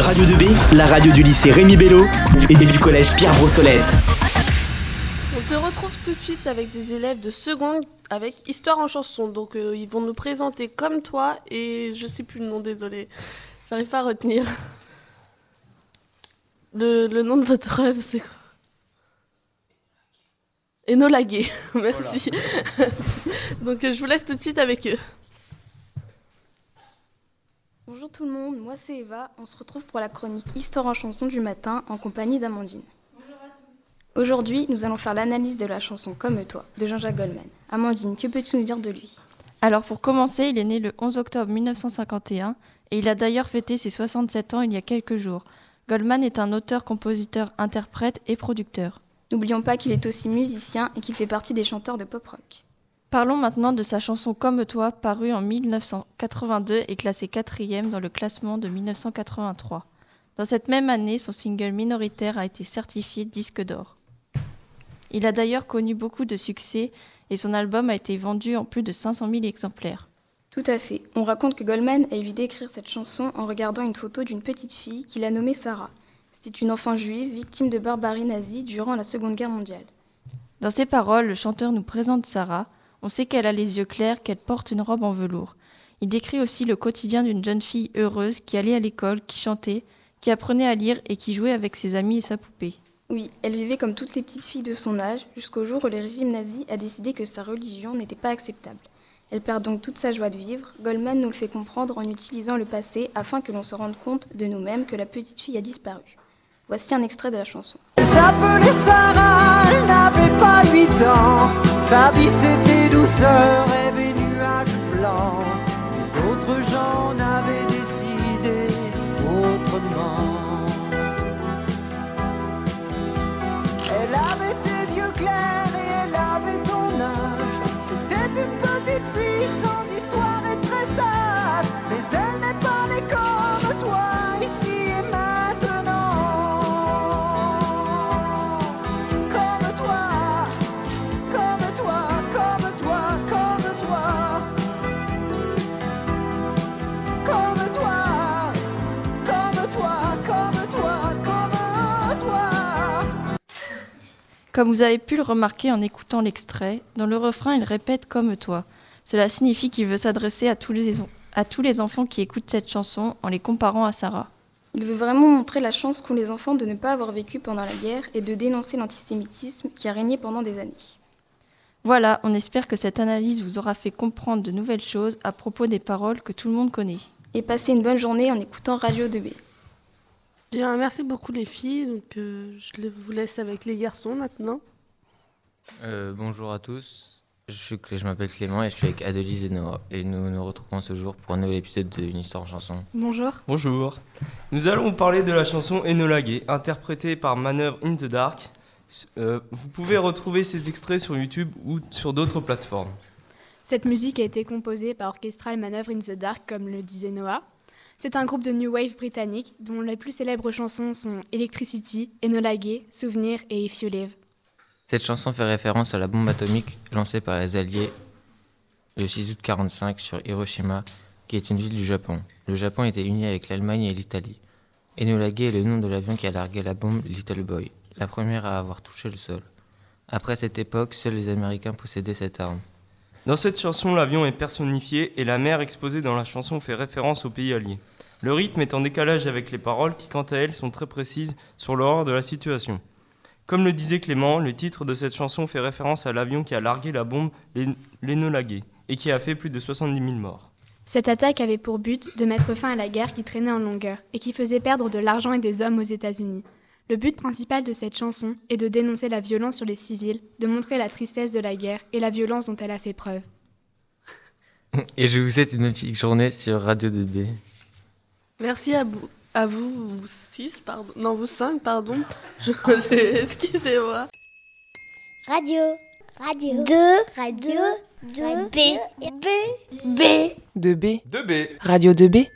Radio 2B, la radio du lycée Rémi Bello et du collège Pierre Brossolette. On se retrouve tout de suite avec des élèves de seconde avec Histoire en chanson. Donc euh, ils vont nous présenter comme toi et je sais plus le nom, désolé. J'arrive pas à retenir. Le, le nom de votre œuvre, c'est quoi? Enola Gay, merci. Donc euh, je vous laisse tout de suite avec eux. Bonjour tout le monde, moi c'est Eva. On se retrouve pour la chronique Histoire en chanson du matin en compagnie d'Amandine. Bonjour à tous. Aujourd'hui, nous allons faire l'analyse de la chanson Comme toi de Jean-Jacques Goldman. Amandine, que peux-tu nous dire de lui? Alors pour commencer, il est né le 11 octobre 1951 et il a d'ailleurs fêté ses 67 ans il y a quelques jours. Goldman est un auteur, compositeur, interprète et producteur. N'oublions pas qu'il est aussi musicien et qu'il fait partie des chanteurs de pop rock. Parlons maintenant de sa chanson Comme toi, parue en 1982 et classée quatrième dans le classement de 1983. Dans cette même année, son single minoritaire a été certifié disque d'or. Il a d'ailleurs connu beaucoup de succès et son album a été vendu en plus de 500 000 exemplaires. Tout à fait. On raconte que Goldman a eu l'idée d'écrire cette chanson en regardant une photo d'une petite fille qu'il a nommée Sarah. C'était une enfant juive victime de barbarie nazie durant la Seconde Guerre mondiale. Dans ses paroles, le chanteur nous présente Sarah, on sait qu'elle a les yeux clairs, qu'elle porte une robe en velours. Il décrit aussi le quotidien d'une jeune fille heureuse qui allait à l'école, qui chantait, qui apprenait à lire et qui jouait avec ses amis et sa poupée. Oui, elle vivait comme toutes les petites filles de son âge, jusqu'au jour où le régime nazi a décidé que sa religion n'était pas acceptable. Elle perd donc toute sa joie de vivre. Goldman nous le fait comprendre en utilisant le passé afin que l'on se rende compte de nous-mêmes que la petite fille a disparu. Voici un extrait de la chanson. Elle s'appelait Sarah, elle n'avait pas 8 ans. Sa vie c'était douceur et Comme vous avez pu le remarquer en écoutant l'extrait, dans le refrain, il répète comme toi. Cela signifie qu'il veut s'adresser à, tous les- à tous les enfants qui écoutent cette chanson en les comparant à Sarah. Il veut vraiment montrer la chance qu'ont les enfants de ne pas avoir vécu pendant la guerre et de dénoncer l'antisémitisme qui a régné pendant des années. Voilà, on espère que cette analyse vous aura fait comprendre de nouvelles choses à propos des paroles que tout le monde connaît. Et passez une bonne journée en écoutant Radio 2B. Bien, merci beaucoup les filles. Donc euh, je vous laisse avec les garçons maintenant. Euh, bonjour à tous, je, suis, je m'appelle Clément et je suis avec Adelise et Noah. Et nous nous retrouvons ce jour pour un nouvel épisode de Une histoire en chanson. Bonjour. Bonjour. Nous allons vous parler de la chanson Enola Gay, interprétée par Manœuvre in the Dark. Euh, vous pouvez retrouver ces extraits sur YouTube ou sur d'autres plateformes. Cette musique a été composée par Orchestral Manœuvre in the Dark, comme le disait Noah. C'est un groupe de New Wave britannique dont les plus célèbres chansons sont Electricity, Enola Gay, Souvenir et If You Live. Cette chanson fait référence à la bombe atomique lancée par les Alliés le 6 août 1945 sur Hiroshima, qui est une ville du Japon. Le Japon était uni avec l'Allemagne et l'Italie. Enola Gay est le nom de l'avion qui a largué la bombe Little Boy, la première à avoir touché le sol. Après cette époque, seuls les Américains possédaient cette arme. Dans cette chanson, l'avion est personnifié et la mer exposée dans la chanson fait référence au pays allié. Le rythme est en décalage avec les paroles qui, quant à elles, sont très précises sur l'horreur de la situation. Comme le disait Clément, le titre de cette chanson fait référence à l'avion qui a largué la bombe l'Enola Gay et qui a fait plus de 70 000 morts. Cette attaque avait pour but de mettre fin à la guerre qui traînait en longueur et qui faisait perdre de l'argent et des hommes aux États-Unis. Le but principal de cette chanson est de dénoncer la violence sur les civils, de montrer la tristesse de la guerre et la violence dont elle a fait preuve. Et je vous souhaite une magnifique journée sur Radio 2B. Merci à vous, à vous vous six, pardon. Non, vous cinq, pardon. Je, excusez-moi. Radio. Radio. 2. Radio. 2. B. B. B. 2B. 2B. Radio 2B.